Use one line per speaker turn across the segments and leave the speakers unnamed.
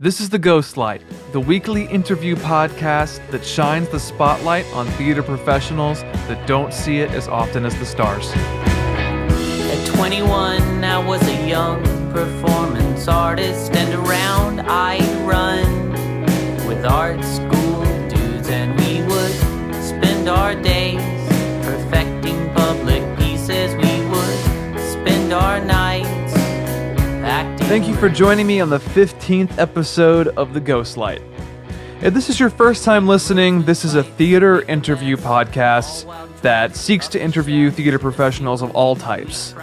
This is The Ghostlight, the weekly interview podcast that shines the spotlight on theater professionals that don't see it as often as the stars.
At 21, I was a young performance artist, and around I'd run with art school dudes, and we would spend our days
Thank you for joining me on the 15th episode of The Ghost Light. If this is your first time listening, this is a theater interview podcast that seeks to interview theater professionals of all types.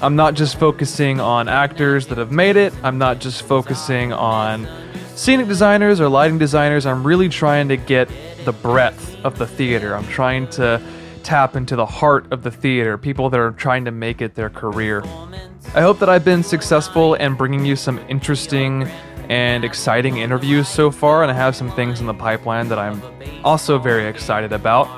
I'm not just focusing on actors that have made it, I'm not just focusing on scenic designers or lighting designers. I'm really trying to get the breadth of the theater. I'm trying to tap into the heart of the theater, people that are trying to make it their career. I hope that I've been successful in bringing you some interesting and exciting interviews so far, and I have some things in the pipeline that I'm also very excited about.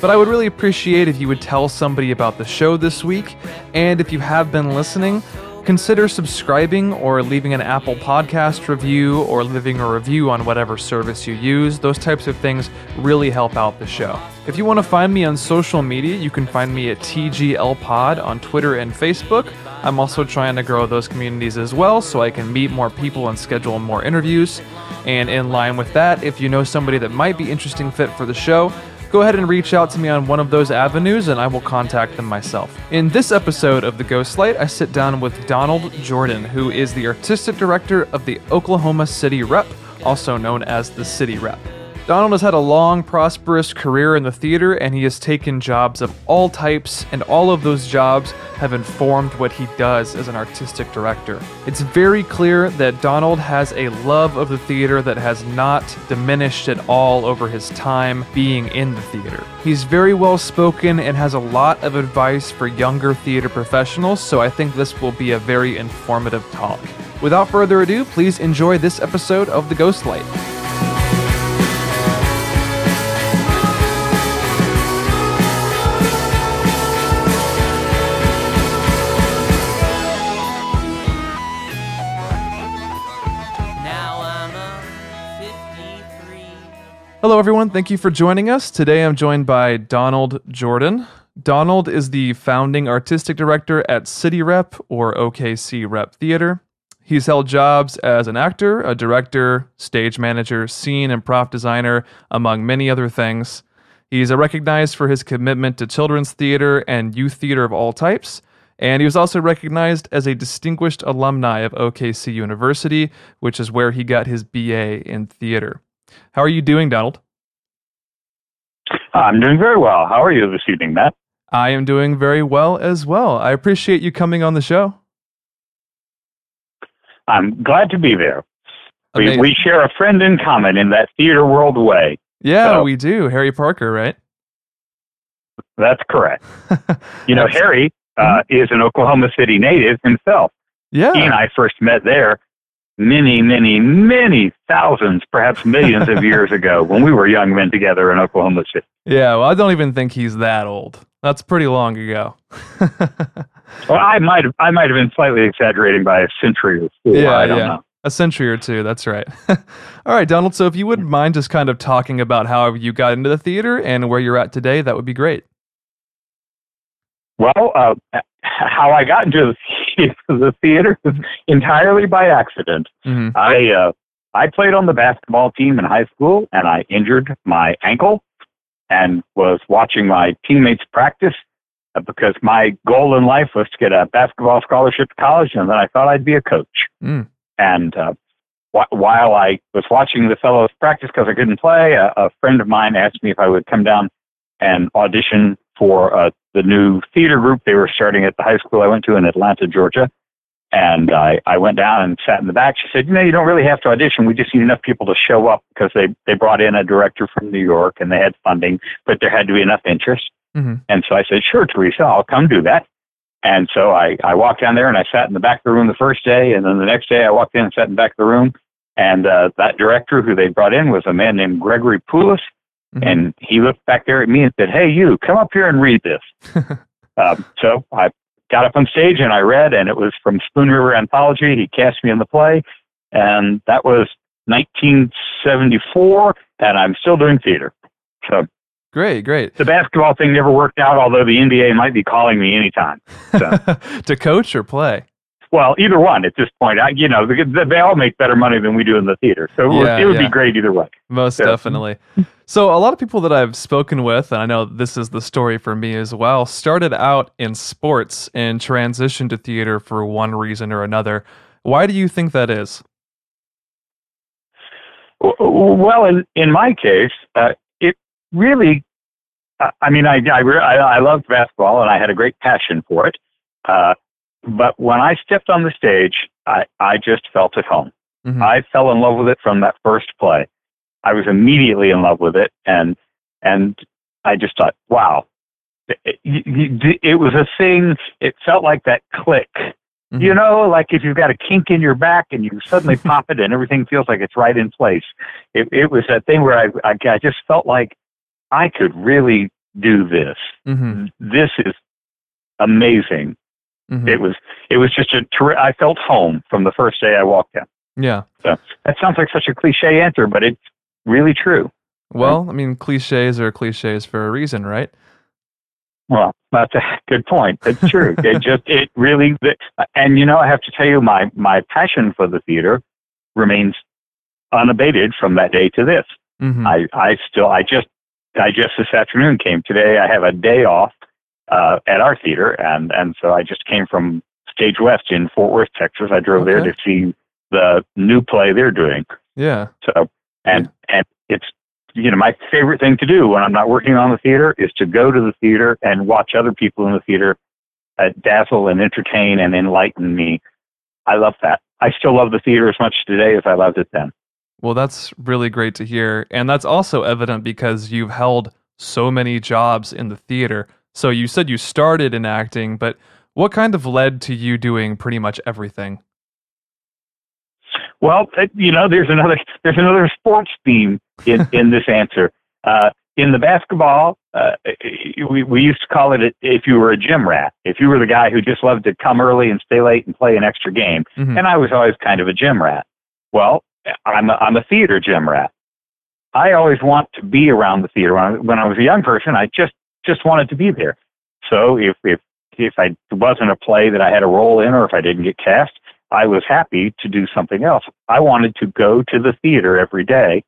But I would really appreciate if you would tell somebody about the show this week, and if you have been listening, consider subscribing or leaving an Apple Podcast review or leaving a review on whatever service you use. Those types of things really help out the show. If you want to find me on social media, you can find me at TGL Pod on Twitter and Facebook. I'm also trying to grow those communities as well so I can meet more people and schedule more interviews. And in line with that, if you know somebody that might be interesting fit for the show, go ahead and reach out to me on one of those avenues and I will contact them myself. In this episode of The Ghost Light, I sit down with Donald Jordan, who is the artistic director of the Oklahoma City Rep, also known as the City Rep. Donald has had a long, prosperous career in the theater, and he has taken jobs of all types, and all of those jobs have informed what he does as an artistic director. It's very clear that Donald has a love of the theater that has not diminished at all over his time being in the theater. He's very well spoken and has a lot of advice for younger theater professionals, so I think this will be a very informative talk. Without further ado, please enjoy this episode of The Ghost Hello, everyone. Thank you for joining us. Today I'm joined by Donald Jordan. Donald is the founding artistic director at City Rep or OKC Rep Theater. He's held jobs as an actor, a director, stage manager, scene and prop designer, among many other things. He's recognized for his commitment to children's theater and youth theater of all types. And he was also recognized as a distinguished alumni of OKC University, which is where he got his BA in theater. How are you doing, Donald?
I'm doing very well. How are you this evening, Matt?
I am doing very well as well. I appreciate you coming on the show.
I'm glad to be there. We, we share a friend in common in that theater world way.
Yeah,
So-
we do. Harry Parker, right?
That's correct. You know, Harry uh, is an Oklahoma City native himself.
Yeah.
He and I first met there many, many, many thousands, perhaps millions of years ago when we were young men together in Oklahoma City.
Yeah, well, I don't even think he's that old. That's pretty long ago.
Well, I might have, I might have been slightly exaggerating by a century or two.
Yeah,
I don't
yeah.
know.
A century or two, that's right. All right, Donald, so if you wouldn't mind just kind of talking about how you got into the theater and where you're at today, that would be great.
Well, uh, how I got into the, the theater was entirely by accident.
hmm
I uh, I played on the basketball team in high school, and I injured my ankle, and was watching my teammates practice uh, because my goal in life was to get a basketball scholarship to college, and then I thought I'd be a coach.
Mm.
And uh, wh- while I was watching the fellows practice because I couldn't play, a, a friend of mine asked me if I would come down and audition for uh, the new theater group they were starting at the high school I went to in Atlanta, Georgia. And I, I went down and sat in the back. She said, you know, you don't really have to audition. We just need enough people to show up because they, they brought in a director from New York and they had funding, but there had to be enough interest.
hmm
And so I said, sure, Teresa, I'll come do that. And so I, I walked down there and I sat in the back of the room the first day. And then the next day I walked in and sat in the back of the room. And uh, that director who they brought in was a man named Gregory Poulos.
Mhm.
And he looked back there at me and said, hey, you, come up here and read this. um, so I got up on stage and I read, and it was from Spoon River Anthology. He cast me in the play. and that was 1974, and I'm still doing theater. So
Great, great.
the basketball thing never worked out, although the NBA might be calling me anytime. So,
to coach or play?
Well, either one at this point. I, you know, they, they all make better money than we do in the theater, so it would-
Yeah,
it would
yeah.
be great either way.
Most
Yeah.
definitely. So, a lot of people that I've spoken with, and I know this is the story for me as well, started out in sports and transitioned to theater for one reason or another. Why do you think that is?
Well, in in my case, uh, it really. I- I mean, I I, I I loved basketball and I had a great passion for it. Uh, but when I stepped on the stage, I I just felt at home.
Mhm.
I fell in love with it from that first play. I was immediately in love with it, and and I just thought, wow, it, it, it was a thing. It felt like that click.
Mhm.
You know, like if you've got a kink in your back and you suddenly pop it and everything feels like it's right in place. It, it was that thing where I, I, I just felt like I could really do this.
Mhm.
This is amazing.
Mhm.
It was, it was just a, terri- I felt home from the first day I walked in.
Yeah.
So That sounds like such a cliche answer, but it's really true.
Well, I mean, cliches are cliches for a reason, right?
Well, that's a good point. It's true. it just, it really, and you know, I have to tell you, my, my passion for the theater remains unabated from that day to this.
Mhm.
I, I still, I just, I just this afternoon came today. I have a day off, uh, at our theater. And, and so I just came from Stage West in Fort Worth, Texas. I drove there to see the new play they're doing.
yeah.
So, and, and it's, you know, my favorite thing to do when I'm not working on the theater is to go to the theater and watch other people in the theater uh, dazzle and entertain and enlighten me. I love that. I still love the theater as much today as I loved it then.
Well, that's really great to hear. And that's also evident because you've held so many jobs in the theater. So you said you started in acting, but what kind of led to you doing pretty much everything?
Well, uh, you know, there's another there's another sports theme in in this answer. Uh, in the basketball, uh, we we used to call it if you were a gym rat, if you were the guy who just loved to come early and stay late and play an extra game.
Mhm.
And I was always kind of a gym rat. Well, I'm a, I'm a theater gym rat. I always want to be around the theater. When I, when I was a young person, I just just wanted to be there. So if if if I wasn't a play that I had a role in, or if I didn't get cast, I was happy to do something else. I wanted to go to the theater every day,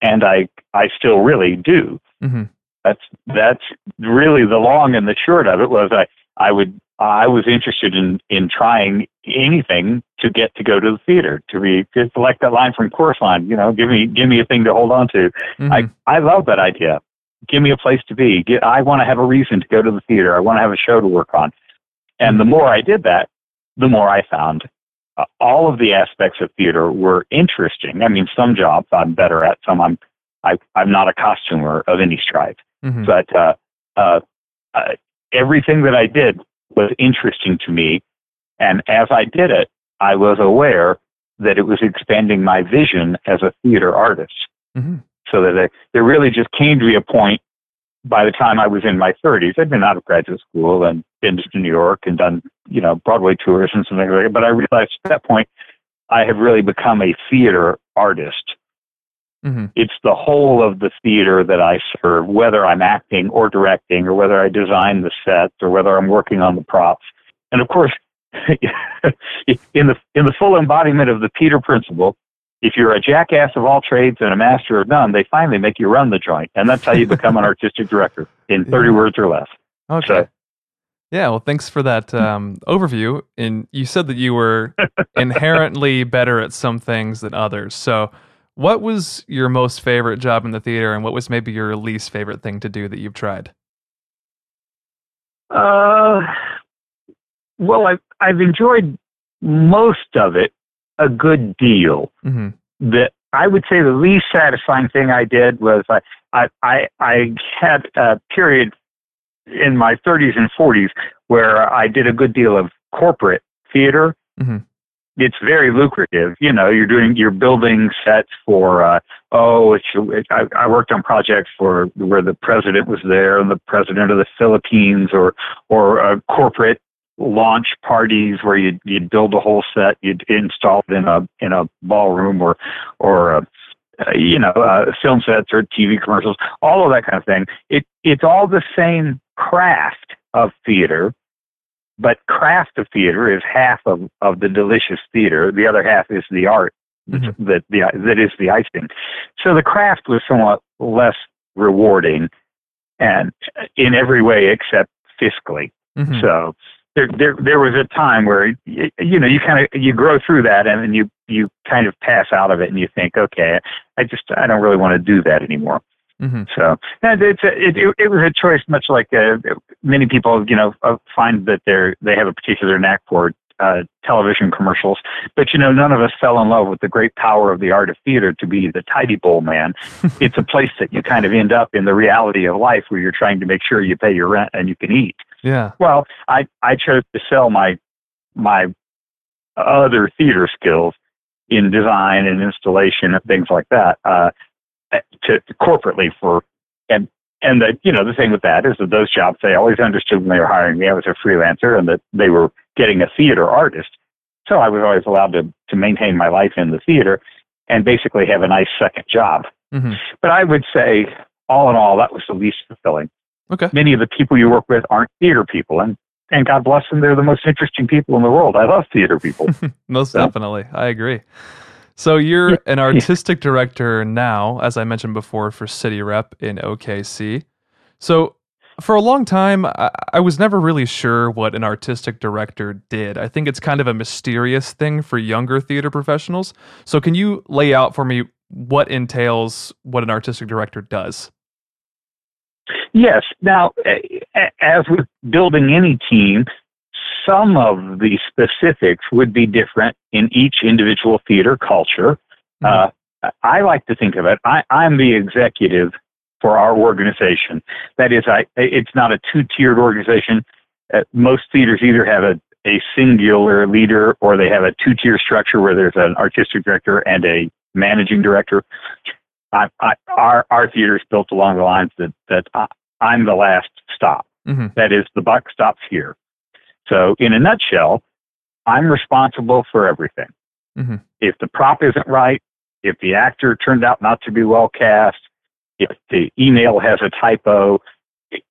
and I I still really do.
Mhm.
That's that's really the long and the short of it was I I would I was interested in in trying anything to get to go to the theater to be just like that line from Chorus Line, you know, give me give me a thing to hold on to.
Mhm.
I I love that idea. Give me a place to be. Get, I want to have a reason to go to the theater. I want to have a show to work on. And the more I did that, the more I found uh, all of the aspects of theater were interesting. I mean, some jobs I'm better at. Some I'm I, I'm not a costumer of any stripe.
Mhm.
But uh, uh, uh, everything that I did was interesting to me, and as I did it, I was aware that it was expanding my vision as a theater artist
Mhm.
So that it, there really just came to be a point by the time I was in my 30s. I'd been out of graduate school and been to New York and done, you know, Broadway tours and something like that. But I realized at that point, I had really become a theater artist.
Mhm.
It's the whole of the theater that I serve, whether I'm acting or directing, or whether I design the sets, or whether I'm working on the props. And of course, in the in the full embodiment of the Peter principle, if you're a jackass of all trades and a master of none, they finally make you run the joint, and that's how you become an artistic director in 30
Yeah.
words or less.
Okay.
So-
yeah, well, thanks for that um, overview. And you said that you were inherently better at some things than others. So, what was your most favorite job in the theater, and what was maybe your least favorite thing to do that you've tried?
Uh, well, I've I've enjoyed most of it a good deal.
hmm
that I would say the least satisfying thing I did was I I I, I had a period in my 30s and 40s where I did a good deal of corporate theater.
Mhm.
It's very lucrative. You know, you're doing you're building sets for uh, oh, it's, it, I, I worked on projects for where the president was there and the president of the Philippines or or a corporate launch parties where you'd you'd build a whole set, you'd install it in a in a ballroom or or a, you know uh, film sets or TV commercials, all of that kind of thing. It it's all the same craft of theater, but craft of theater is half of of the delicious theater. The other half is the art mm-hmm. that the that is the icing. So the craft was somewhat less rewarding, and in every way except fiscally. Mm-hmm. So there, there there was a time where you, you know you kind of you grow through that and then you you kind of pass out of it and you think okay I just I don't really want to do that anymore. Mm-hmm. So and it's a, it, it, it was a choice much like uh, many people you know uh, find that they're they have a particular knack for uh, television commercials. But you know, none of us fell in love with the great power of the art of theater to be the Ty-D-Bol man. it's a place that you kind of end up in the reality of life where you're trying to make sure you pay your rent and you can eat.
Yeah.
Well, I I chose to sell my my other theater skills in design and installation and things like that uh, to, to corporately for and and the you know the thing with that is that those jobs they always understood when they were hiring me I was a freelancer and that they were getting a theater artist. So I was always allowed to to maintain my life in the theater and basically have a nice second job. Mm-hmm. But I would say all in all that was the least fulfilling.
Okay.
Many of the people you work with aren't theater people, and and God bless them, they're the most interesting people in the world. I love theater people.
most so. definitely, I agree. So you're an artistic director now, as I mentioned before, for City Rep in OKC. So for a long time, I, I, was never really sure what an artistic director did. I think it's kind of a mysterious thing for younger theater professionals. So can you lay out for me what entails what an artistic director does?
Yes. Now, as with building any team, some of the specifics would be different in each individual theater culture. Mm-hmm. Uh, I like to think of it. I, I'm the executive for our organization. That is, I, it's not a two-tiered organization. Uh, most theaters either have a, a singular leader or they have a two-tier structure where there's an artistic director and a managing director. I, I, our our theater is built along the lines that that I, I'm the last stop. Mm-hmm. That is, the buck stops here. So, in a nutshell, I'm responsible for everything. Mm-hmm. If the prop isn't right, if the actor turned out not to be well cast, if the email has a typo,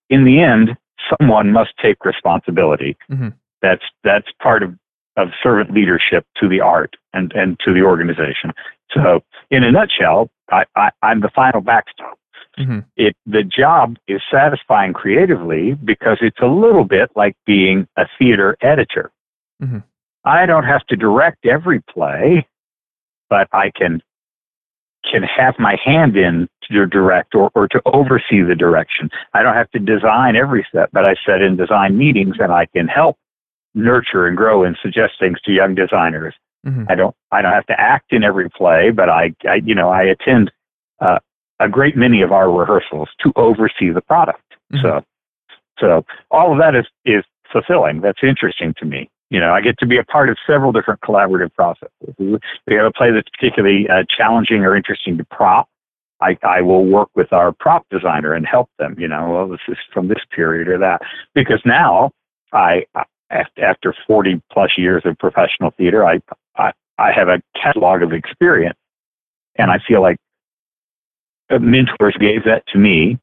in the end, someone must take responsibility. Mm-hmm. That's that's part of, of servant leadership to the art and, and to the organization. So, in a nutshell, I, I, I'm the final backstop. Mm-hmm. It the job is satisfying creatively because it's a little bit like being a theater editor. Mm-hmm. I don't have to direct every play, but I can can have my hand in to direct or, or to oversee the direction. I don't have to design every set, but I sit in design meetings and I can help nurture and grow and suggest things to young designers. Mm-hmm. I don't I don't have to act in every play, but I, I you know I attend uh, a great many of our rehearsals to oversee the product. Mm-hmm. So so all of that is is fulfilling. That's interesting to me. You know, I get to be a part of several different collaborative processes. We have a play that's particularly uh, challenging or interesting to prop. I, I will work with our prop designer and help them. You know, well, this is from this period or that, because now I, after 40 plus years of professional theater, I, I, I have a catalog of experience, and I feel like mentors gave that to me,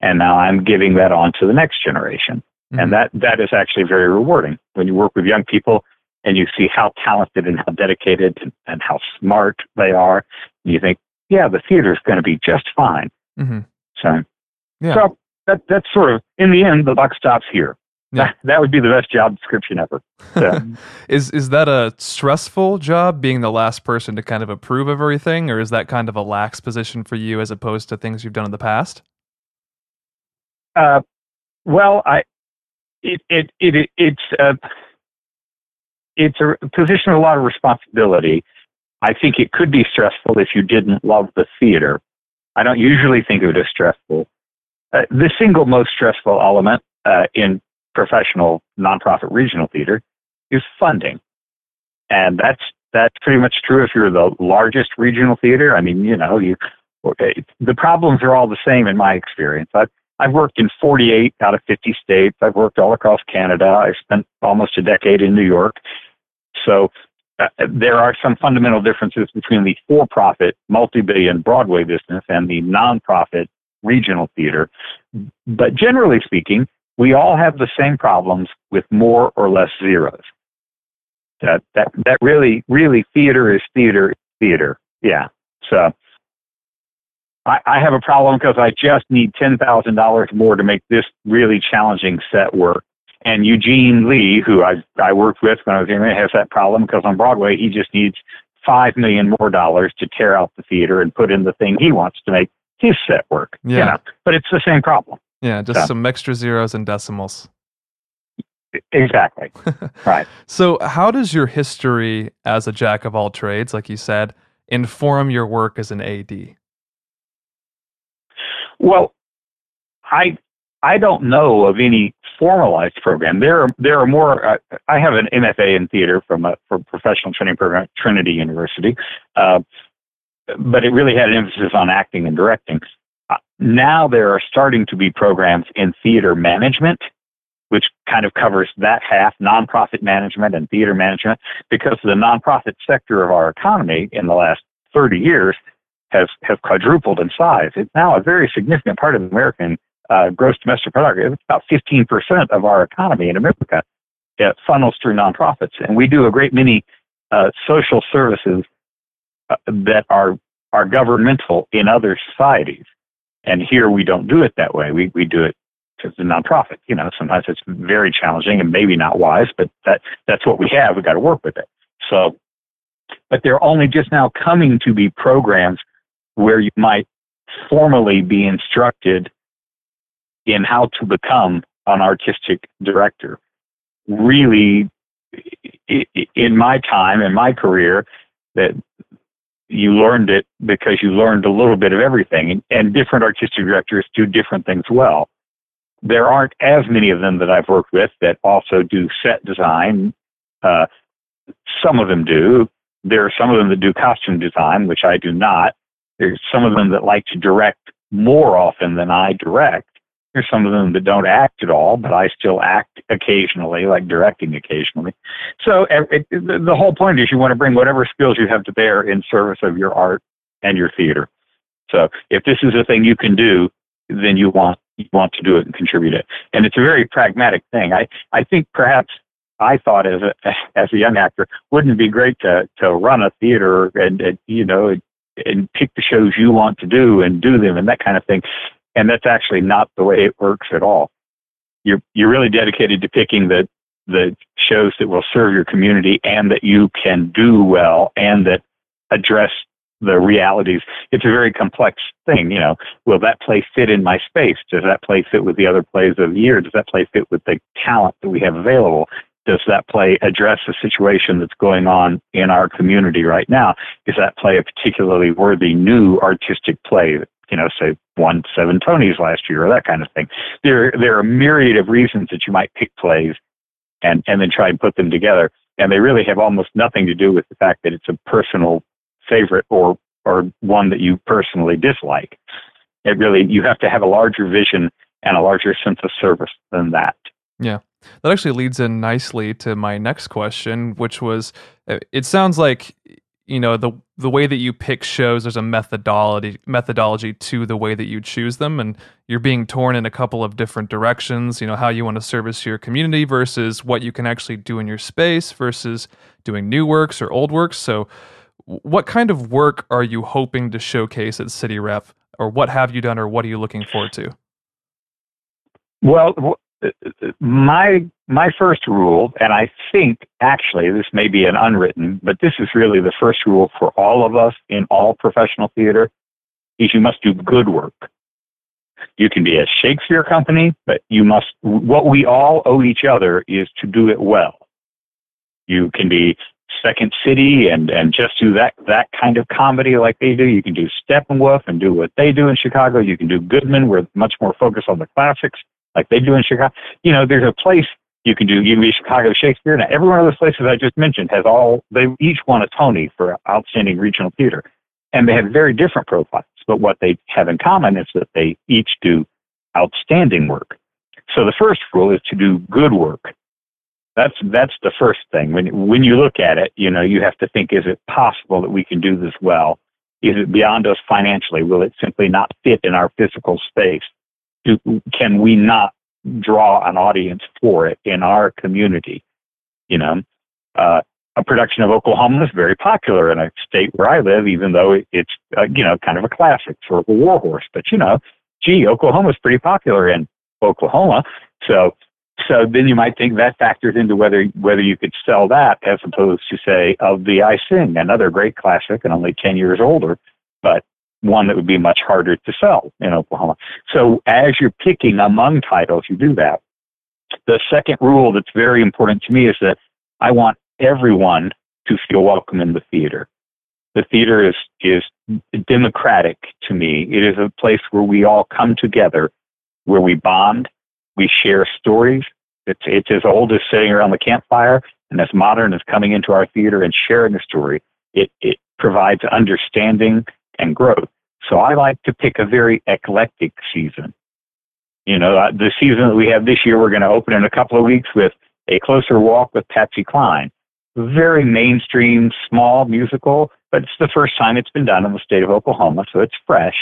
and now I'm giving that on to the next generation. Mm-hmm. And that, that is actually very rewarding when you work with young people and you see how talented and how dedicated and, and how smart they are. And you think, yeah, the theater is going to be just fine. Mm-hmm. So, yeah. so that, that's sort of, in the end, the buck stops here. Yeah. That, that would be the best job description ever. So.
is is that a stressful job being the last person to kind of approve of everything, or is that kind of a lax position for you as opposed to things you've done in the past?
Uh, well, I it it, it it's a it's a position of a lot of responsibility. I think it could be stressful if you didn't love the theater. I don't usually think of it as stressful. Uh, the single most stressful element uh, in professional nonprofit regional theater is funding, and that's that's pretty much true if you're the largest regional theater. I mean, you know, you the problems are all the same in my experience. I've I've worked in 48 out of 50 states. I've worked all across Canada. I've spent almost a decade in New York. So uh, there are some fundamental differences between the for-profit multi-billion Broadway business and the non-profit regional theater. But generally speaking, we all have the same problems with more or less zeros. That that that really really theater is theater theater. Yeah. So I, I have a problem because I just need ten thousand dollars more to make this really challenging set work. And Eugene Lee, who I I worked with when I was in there, has that problem because on Broadway he just needs five million more dollars to tear out the theater and put in the thing he wants to make his set work.
Yeah.
You know? But it's the same problem.
Yeah, just some extra zeros and decimals.
Exactly. right.
So, how does your history as a jack of all trades, like you said, inform your work as an AD?
Well, I I don't know of any formalized program. There are there are more. Uh, I have an MFA in theater from a from professional training program at Trinity University, uh, but it really had an emphasis on acting and directing. Uh, now there are starting to be programs in theater management, which kind of covers that half, nonprofit management and theater management, because the nonprofit sector of our economy in the last 30 years has has quadrupled in size. It's now a very significant part of American uh, gross domestic product. It's about 15% of our economy in America. It funnels through nonprofits, and we do a great many uh, social services uh, that are are governmental in other societies. And here we don't do it that way. We we do it as a nonprofit. You know, sometimes it's very challenging and maybe not wise, but that that's what we have. We got to work with it. So, but they're only just now coming to be programs where you might formally be instructed in how to become an artistic director. Really, in my time, in my career, that you learned it because you learned a little bit of everything, and, different artistic directors do different things well. There aren't as many of them that I've worked with that also do set design. Uh, some of them do. There are some of them that do costume design, which I do not. There's some of them that like to direct more often than I direct. There's some of them that don't act at all, but I still act occasionally, like directing occasionally. So it, it, the whole point is you want to bring whatever skills you have to bear in service of your art and your theater. So if this is a thing you can do, then you want you want to do it and contribute it. And it's a very pragmatic thing. I I think perhaps I thought as a as a young actor, wouldn't it be great to to run a theater and, and you know and pick the shows you want to do and do them and that kind of thing. And that's actually not the way it works at all. You're you're really dedicated to picking the the shows that will serve your community and that you can do well and that address the realities. It's a very complex thing, you know. Will that play fit in my space? Does that play fit with the other plays of the year? Does that play fit with the talent that we have available? Does that play address the situation that's going on in our community right now? Is that play a particularly worthy new artistic play you know, say won seven Tonys last year or that kind of thing. There, there are a myriad of reasons that you might pick plays and, and then try and put them together. And they really have almost nothing to do with the fact that it's a personal favorite or, or one that you personally dislike. It really, you have to have a larger vision and a larger sense of service than that.
Yeah. That actually leads in nicely to my next question, which was uh, it sounds like you know the the way that you pick shows there's a methodology methodology to the way that you choose them and you're being torn in a couple of different directions you know how you want to service your community versus what you can actually do in your space versus doing new works or old works. So what kind of work are you hoping to showcase at city rep or what have you done or what are you looking forward to?
Well my my first rule, and I think actually this may be an unwritten, but this is really the first rule for all of us in all professional theater, is you must do good work. You can be a Shakespeare company, but you must. What we all owe each other is to do it well. You can be Second City and and just do that that kind of comedy like they do. You can do Steppenwolf and do what they do in Chicago. You can do Goodman, we're much more focused on the classics like they do in Chicago. You know, there's a place you can do. You can be Chicago Shakespeare. Now, every one of those places I just mentioned has all, they each won a Tony for outstanding regional theater. And they have very different profiles. But what they have in common is that they each do outstanding work. So the first rule is to do good work. That's that's the first thing. When when you look at it, you know, you have to think: Is it possible that we can do this well? Is it beyond us financially? Will it simply not fit in our physical space? Do, can we not draw an audience for it in our community? You know, uh, a production of Oklahoma is very popular in a state where I live, even though it's uh, you know kind of a classic, of a warhorse. But you know, gee, Oklahoma is pretty popular in Oklahoma, so so then you might think that factors into whether whether you could sell that as opposed to say of Thee I Sing, another great classic and only ten years older, but one that would be much harder to sell in Oklahoma. So as you're picking among titles, you do that. The second rule that's very important to me is that I want everyone to feel welcome in the theater. The theater is is democratic to me. It is a place where we all come together, where we bond, we share stories. It's, it's as old as sitting around the campfire and as modern as coming into our theater and sharing a story. It, it provides understanding and growth. So I like to pick a very eclectic season. You know, uh, the season that we have this year, we're going to open in a couple of weeks with A Closer Walk with Patsy Cline. Very mainstream, small musical, but it's the first time it's been done in the state of Oklahoma, so it's fresh.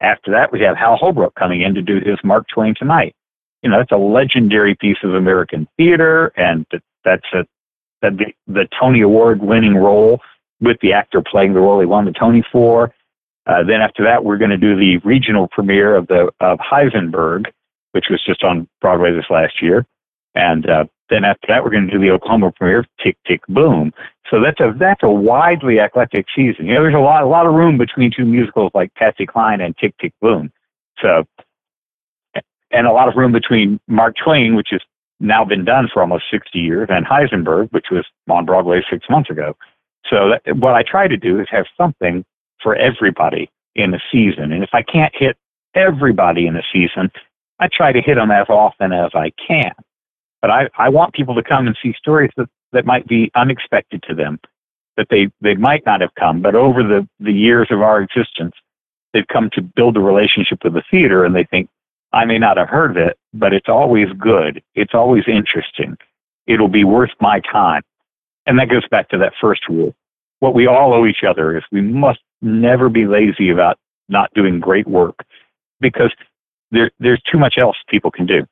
After that, we have Hal Holbrook coming in to do his Mark Twain Tonight you know, that's a legendary piece of American theater, and that's a the, the Tony Award winning role with the actor playing the role he won the Tony for. Uh, then after that, we're going to do the regional premiere of the of Heisenberg, which was just on Broadway this last year, and uh, then after that, we're going to do the Oklahoma premiere, of Tick Tick Boom. So that's a that's a widely eclectic season. You know, there's a lot a lot of room between two musicals like Patsy Cline and Tick Tick Boom. So and a lot of room between Mark Twain, which has now been done for almost 60 years, and Heisenberg, which was on Broadway six months ago. So that, what I try to do is have something for everybody in a season. And if I can't hit everybody in a season, I try to hit them as often as I can. But I, I want people to come and see stories that, that might be unexpected to them, that they, they might not have come, but over the, the years of our existence, they've come to build a relationship with the theater and they think, I may not have heard of it, but it's always good. It's always interesting. It'll be worth my time. And that goes back to that first rule. What we all owe each other is we must never be lazy about not doing great work because there, there's too much else people can do.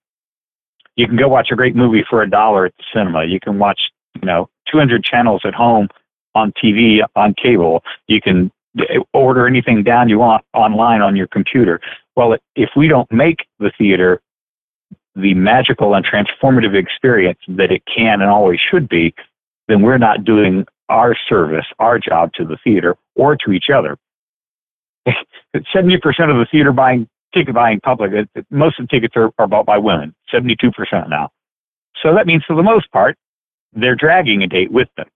You can go watch a great movie for a dollar at the cinema. You can watch, you know, 200 channels at home on TV, on cable. You can order anything down you want online on your computer. Well, if we don't make the theater the magical and transformative experience that it can and always should be, then we're not doing our service, our job to the theater or to each other. 70% of the theater buying, ticket buying public, most of the tickets are, are bought by women, 72% now. So that means for the most part, they're dragging a date with them.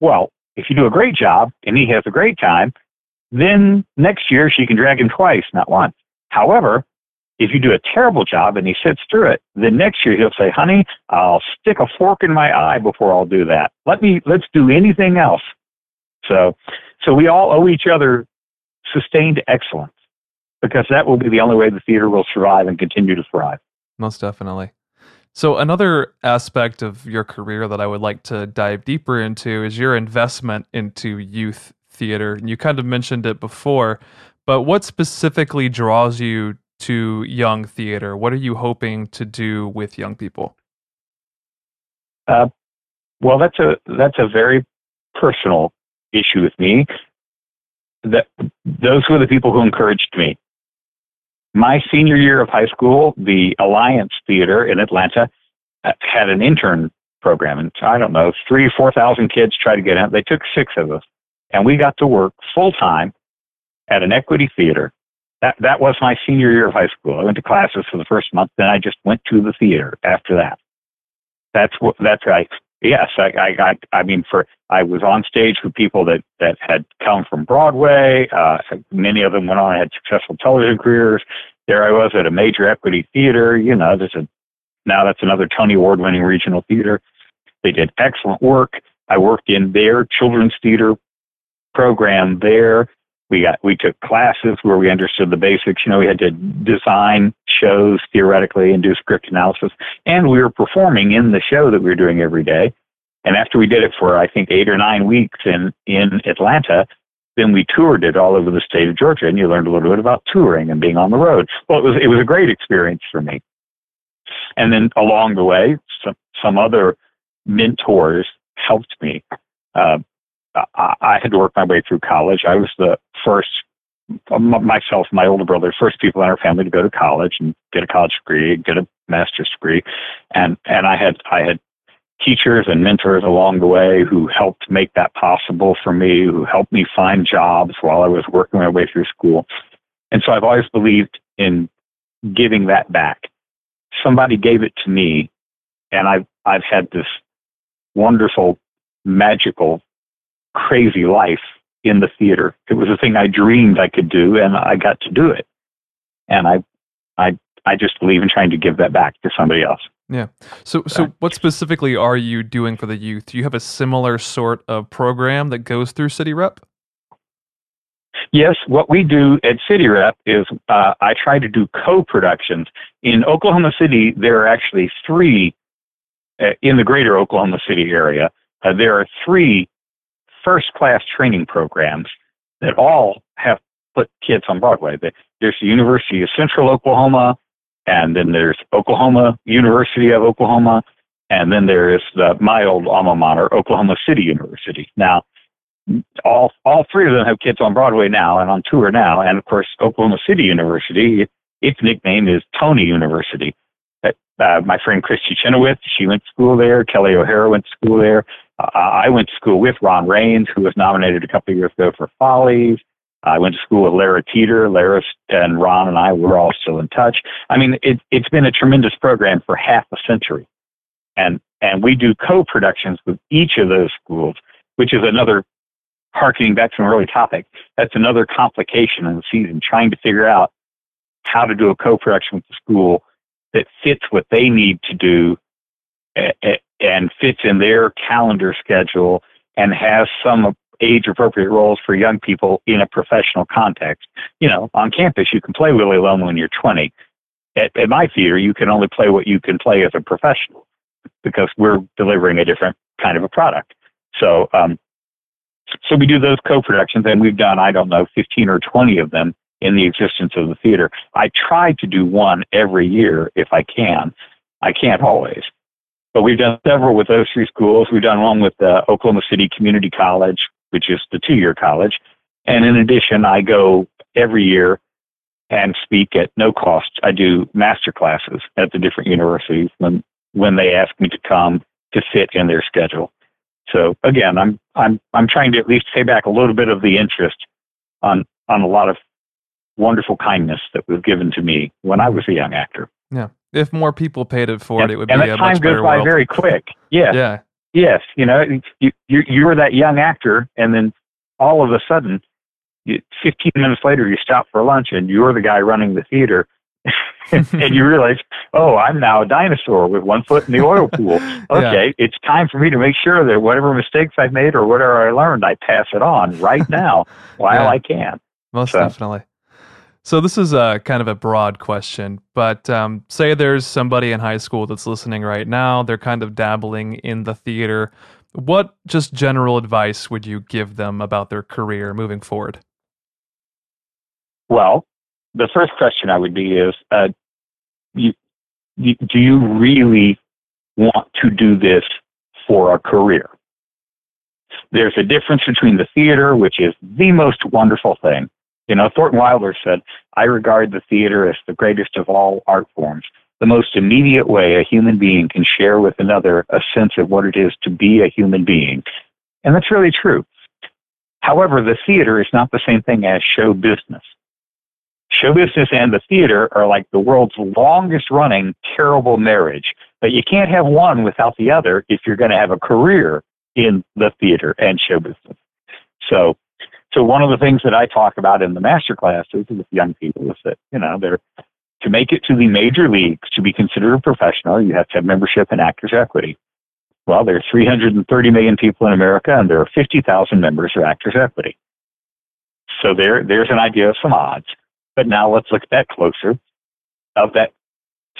Well, if you do a great job and he has a great time, then next year she can drag him twice, not once. However, if you do a terrible job and he sits through it, then next year he'll say, honey, I'll stick a fork in my eye before I'll do that. Let me, let's do anything else. So, so we all owe each other sustained excellence because that will be the only way the theater will survive and continue to thrive.
Most definitely. So, another aspect of your career that I would like to dive deeper into is your investment into youth theater. And you kind of mentioned it before, but what specifically draws you to young theater? What are you hoping to do with young people?
Uh, well, that's a that's a very personal issue with me. That those were the people who encouraged me my senior year of high school, the Alliance Theater in Atlanta uh, had an intern program, and I don't know, three, four thousand kids tried to get in. They took six of us, and we got to work full time at an equity theater. That that was my senior year of high school. I went to classes for the first month, then I just went to the theater after that. That's what that's right. Yes, I, I, I, I mean, for I was on stage with people that that had come from Broadway. Uh, many of them went on and had successful television careers. There I was at a major equity theater. You know, there's a now that's another Tony Award winning regional theater. They did excellent work. I worked in their children's theater program there. We got we took classes where we understood the basics. You know, we had to design shows theoretically and do script analysis, and we were performing in the show that we were doing every day. And after we did it for I think eight or nine weeks in in Atlanta, then we toured it all over the state of Georgia, and you learned a little bit about touring and being on the road. Well, it was it was a great experience for me. And then along the way, some some other mentors helped me. Uh, I, had to work my way through college. I was the first, myself my older brother, first people in our family to go to college and get a college degree, get a master's degree, and and I had I had teachers and mentors along the way who helped make that possible for me, who helped me find jobs while I was working my way through school. And so I've always believed in giving that back. Somebody gave it to me, and I've I've had this wonderful, magical crazy life in the theater. It was a thing I dreamed I could do, and I got to do it. And I, I, I just believe in trying to give that back to somebody else.
Yeah. So, so what specifically are you doing for the youth? Do you have a similar sort of program that goes through City Rep?
Yes, what we do at City Rep is uh, I try to do co-productions. In Oklahoma City, there are actually three uh, in the greater Oklahoma City area. Uh, there are three first class training programs that all have put kids on Broadway. There's the University of Central Oklahoma, and then there's Oklahoma University of Oklahoma, and then there is the, my old alma mater, Oklahoma City University. Now, all all three of them have kids on Broadway now and on tour now, and of course, Oklahoma City University, its nickname is Tony University. Uh, my friend Kristin Chenoweth, she went to school there. Kelli O'Hara went to school there. I went to school with Ron Raines, who was nominated a couple of years ago for Follies. I went to school with Lara Teeter. Lara and Ron and I were all still in touch. I mean, it, it's been a tremendous program for half a century. And, and we do co-productions with each of those schools, which is another, harkening back to an early topic, that's another complication in the season, trying to figure out how to do a co-production with the school that fits what they need to do eh, eh, and fits in their calendar schedule and has some age appropriate roles for young people in a professional context. You know, on campus, you can play Willy Loman when you're 20. At, at my theater, you can only play what you can play as a professional because we're delivering a different kind of a product. So, um, so we do those co-productions and we've done, I don't know, 15 or 20 of them in the existence of the theater. I try to do one every year if I can. I can't always. But we've done several with those three schools. We've done one with uh, Oklahoma City Community College, which is the two year college. And in addition, I go every year and speak at no cost. I do master classes at the different universities when, when they ask me to come to fit in their schedule. So again, I'm, I'm, I'm trying to at least pay back a little bit of the interest on, on a lot of wonderful kindness that was given to me when I was a young actor.
Yeah. If more people paid it forward,
and,
it would
and
be a
time
much
goes
better
by
world.
very quick. Yeah.
Yeah.
Yes. You know, you, you you were that young actor, and then all of a sudden, you, 15 minutes later, you stop for lunch, and you're the guy running the theater. and you realize, oh, I'm now a dinosaur with one foot in the oil pool. Okay,
Yeah.
it's time for me to make sure that whatever mistakes I've made or whatever I learned, I pass it on right now while
Yeah.
I can.
Most
So-
definitely. So this is a kind of a broad question, but um, say there's somebody in high school that's listening right now. They're kind of dabbling in the theater. What just general advice would you give them about their career moving forward?
Well, the first question I would be is, uh, you, you, do you really want to do this for a career? There's a difference between the theater, which is the most wonderful thing. You know, Thornton Wilder said, I regard the theater as the greatest of all art forms, the most immediate way a human being can share with another a sense of what it is to be a human being. And that's really true. However, the theater is not the same thing as show business show business and the theater are like the world's longest running terrible marriage. But you can't have one without the other if you're going to have a career in the theater and show business. So, so one of the things that I talk about in the master classes with young people is that, you know, they're, to make it to the major leagues, to be considered a professional, you have to have membership in Actors Equity. Well, there are 330 million people in America, and there are 50,000 members of Actors Equity So there, there's an idea of some odds. But now let's look at that closer. Of that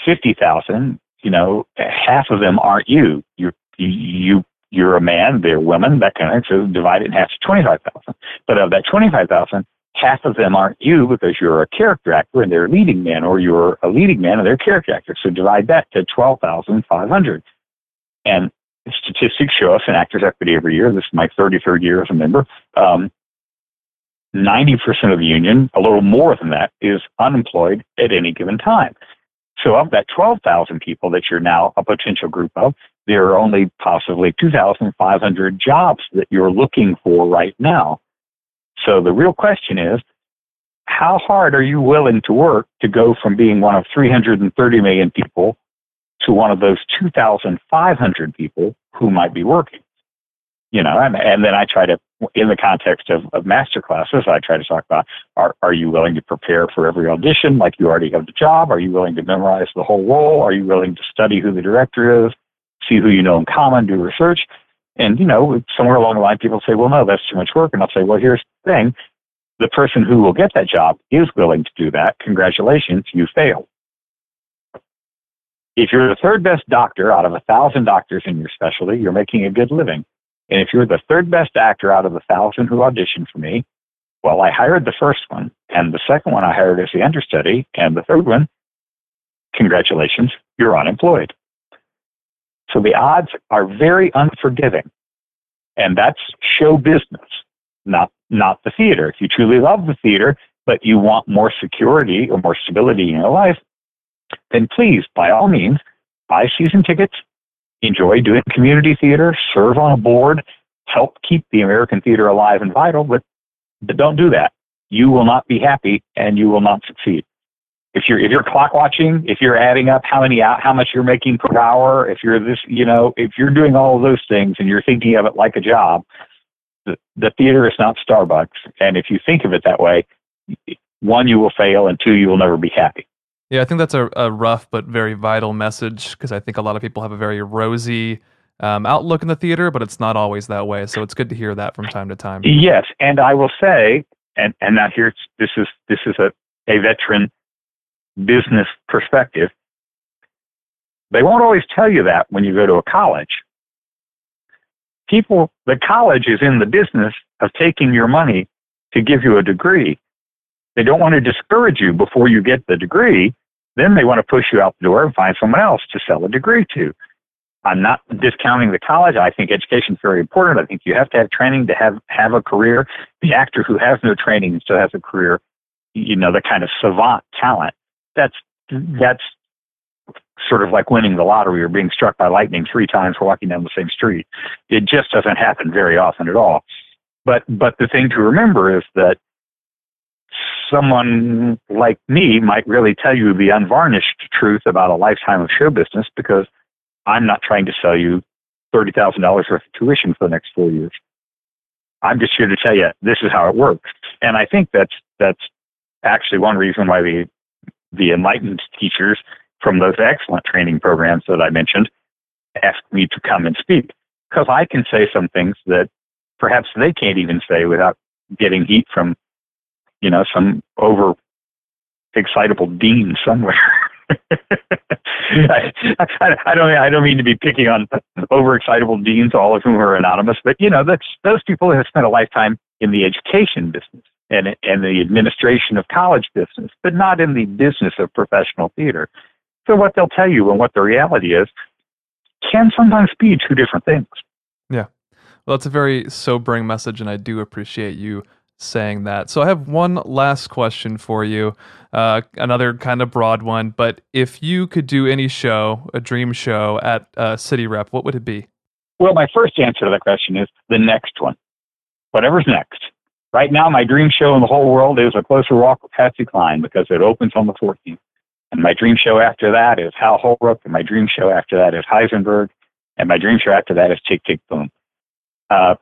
50,000, you know, half of them aren't you. You're, you, you're a man, they're women, that kind of thing. So divide it in half to 25,000. But of that 25,000, half of them aren't you because you're a character actor and they're a leading men, or you're a leading man and they're a character actors. So divide that to 12,500. And statistics show us in Actors Equity every year, this is my 33rd year as a member, um, 90% of the union, a little more than that, is unemployed at any given time. So of that 12,000 people that you're now a potential group of, there are only possibly 2,500 jobs that you're looking for right now. So the real question is, how hard are you willing to work to go from being one of 330 million people to one of those 2,500 people who might be working? You know, and, and then I try to, in the context of, of master classes, I try to talk about are, are you willing to prepare for every audition like you already have the job? Are you willing to memorize the whole role? Are you willing to study who the director is, see who you know in common, do research? And, you know, somewhere along the line, people say, well, no, that's too much work. And I'll say, well, here's the thing. The person who will get that job is willing to do that. Congratulations, you failed. If you're the third best doctor out of a thousand doctors in your specialty, you're making a good living. And if you're the third best actor out of a thousand who auditioned for me, well, I hired the first one, and the second one I hired as the understudy, and the third one, congratulations, you're unemployed. So the odds are very unforgiving. And that's show business, not, not the theater. If you truly love the theater, but you want more security or more stability in your life, then please, by all means, buy season tickets, enjoy doing community theater, serve on a board, help keep the American theater alive and vital, but, but don't do that. You will not be happy and you will not succeed if you're if you're clock watching, if you're adding up how many how much you're making per hour, if you're this, you know, if you're doing all of those things and you're thinking of it like a job, the, the theater is not Starbucks. And if you think of it that way, one, you will fail, and two, you will never be happy.
Yeah, I think that's a, a rough but very vital message because I think a lot of people have a very rosy um, outlook in the theater, but it's not always that way. So it's good to hear that from time to time.
Yes, and I will say, and and now here this is this is a a veteran business perspective. They won't always tell you that when you go to a college. People, the college is in the business of taking your money to give you a degree. They don't want to discourage you before you get the degree. Then they want to push you out the door and find someone else to sell a degree to. I'm not discounting the college. I think education is very important. I think you have to have training to have, have a career. The actor who has no training still has a career, you know, the kind of savant talent that's that's sort of like winning the lottery or being struck by lightning three times walking down the same street. It just doesn't happen very often at all. But but the thing to remember is that someone like me might really tell you the unvarnished truth about a lifetime of show business because I'm not trying to sell you thirty thousand dollars worth of tuition for the next four years. I'm just here to tell you this is how it works. And I think that's that's actually one reason why the the enlightened teachers from those excellent training programs that I mentioned asked me to come and speak because I can say some things that perhaps they can't even say without getting heat from, you know, some over excitable dean somewhere. I, I, I, don't. I don't mean to be picking on overexcitable deans, all of whom are anonymous, but you know, that's those people have spent a lifetime in the education business and, and the administration of college business, but not in the business of professional theater. So what they'll tell you and what the reality is can sometimes be two different things.
Yeah. Well, that's a very sobering message, and I do appreciate you saying that. So I have one last question for you, uh, another kind of broad one. But if you could do any show, a dream show at uh, City Rep, what would it be?
Well, my first answer to that question is the next one. Whatever's next. Right now, my dream show in the whole world is A Closer Walk with Patsy Cline because it opens on the 14th. And my dream show after that is Hal Holbrook. And my dream show after that is Heisenberg. And my dream show after that is Tick, Tick, Boom. Uh,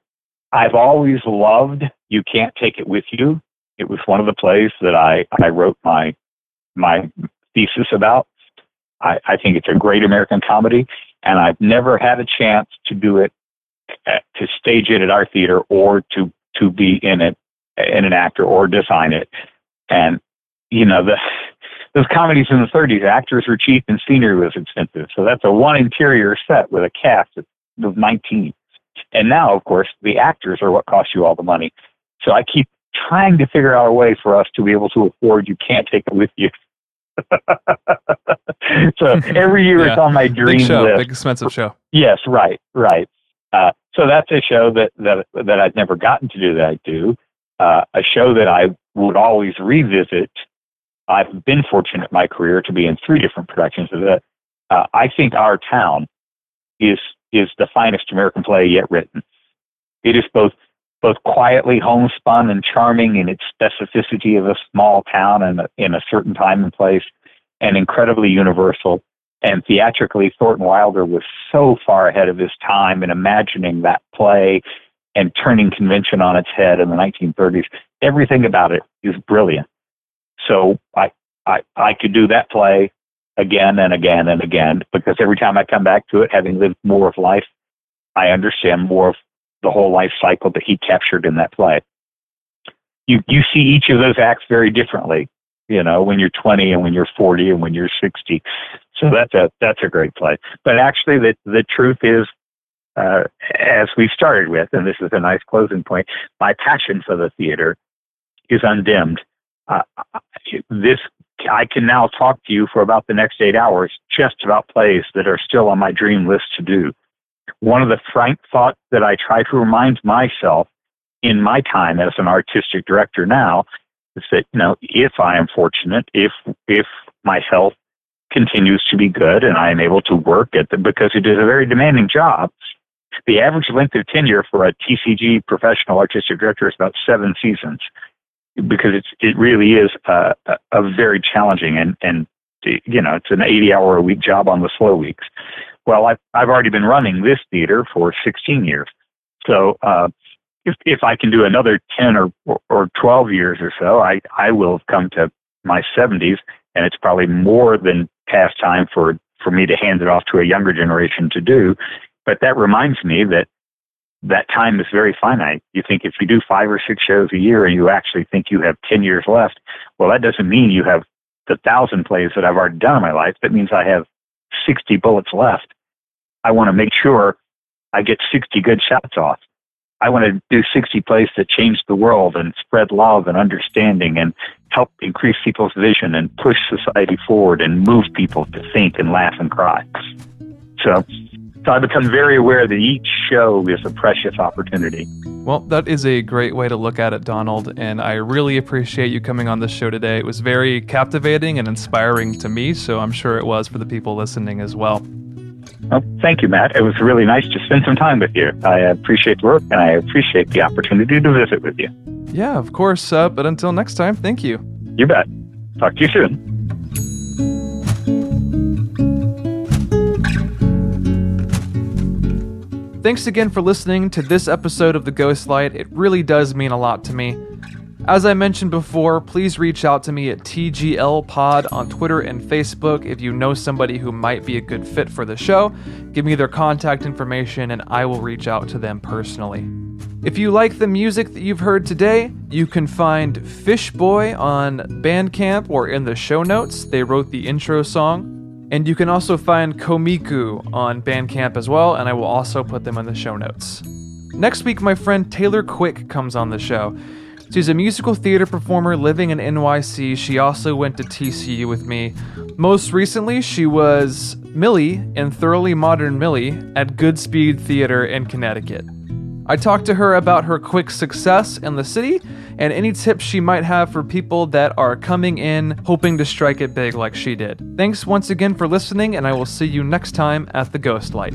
I've always loved You Can't Take It With You. It was one of the plays that I, I wrote my, my thesis about. I, I think it's a great American comedy, and I've never had a chance to do it, at, to stage it at our theater or to, to be in it in an actor or design it. And you know the those comedies in the 30s, actors were cheap and scenery was expensive. So that's a one interior set with a cast of 19. And now, of course, the actors are what cost you all the money. So I keep trying to figure out a way for us to be able to afford you can't take it with you. so every year yeah. it's on my dream
big show,
list.
Big expensive show.
Yes, right, right. Uh, so that's a show that that that I've never gotten to do that I do. Uh, a show that I would always revisit. I've been fortunate in my career to be in three different productions of it. Uh, I think Our Town is is the finest American play yet written. It is both both quietly homespun and charming in its specificity of a small town and in a certain time and place, and incredibly universal. And theatrically, Thornton Wilder was so far ahead of his time in imagining that play and turning convention on its head in the 1930s. Everything about it is brilliant. So I, I, I could do that play again and again and again because every time I come back to it, having lived more of life, I understand more of the whole life cycle that he captured in that play. You you see each of those acts very differently, you know, when you're 20 and when you're 40 and when you're 60. So that's a that's a great play. But actually, the the truth is, uh, as we started with, and this is a nice closing point, my passion for the theater is undimmed. Uh, this I can now talk to you for about the next eight hours just about plays that are still on my dream list to do. One of the frank thoughts that I try to remind myself in my time as an artistic director now is that, you know, if I am fortunate, if, if my health continues to be good and I am able to work at the, because it is a very demanding job. The average length of tenure for a TCG professional artistic director is about seven seasons because it's, it really is a, a, very challenging and, and, you know, it's an 80 hour a week job on the slow weeks. Well, I've, I've already been running this theater for 16 years. So, uh, if, if I can do another 10 or, or 12 years or so, I, I will have come to my 70s and it's probably more than past time for, for me to hand it off to a younger generation to do. But that reminds me that that time is very finite. You think if you do five or six shows a year and you actually think you have 10 years left, well, that doesn't mean you have the thousand plays that I've already done in my life. That means I have 60 bullets left. I want to make sure I get 60 good shots off. I want to do 60 plays that change the world and spread love and understanding and help increase people's vision and push society forward and move people to think and laugh and cry. So, so I become very aware that each show is a precious opportunity.
Well, that is a great way to look at it, Donald, and I really appreciate you coming on the show today. It was very captivating and inspiring to me, so I'm sure it was for the people listening as well.
Well, thank you, Matt. It was really nice to spend some time with you. I appreciate the work and I appreciate the opportunity to visit with you.
Yeah, of course. Uh, but until next time, thank you.
You bet. Talk to you soon.
Thanks again for listening to this episode of The Ghost Light. It really does mean a lot to me. As I mentioned before, please reach out to me at TGLPod on Twitter and Facebook if you know somebody who might be a good fit for the show. Give me their contact information and I will reach out to them personally. If you like the music that you've heard today, you can find Fishboy on Bandcamp or in the show notes. They wrote the intro song. And you can also find Komiku on Bandcamp as well, and I will also put them in the show notes. Next week, my friend Taylor Quick comes on the show. She's a musical theater performer living in NYC. She also went to TCU with me. Most recently, she was Millie in Thoroughly Modern Millie at Goodspeed Theater in Connecticut. I talked to her about her quick success in the city and any tips she might have for people that are coming in hoping to strike it big like she did. Thanks once again for listening, and I will see you next time at the Ghost Light.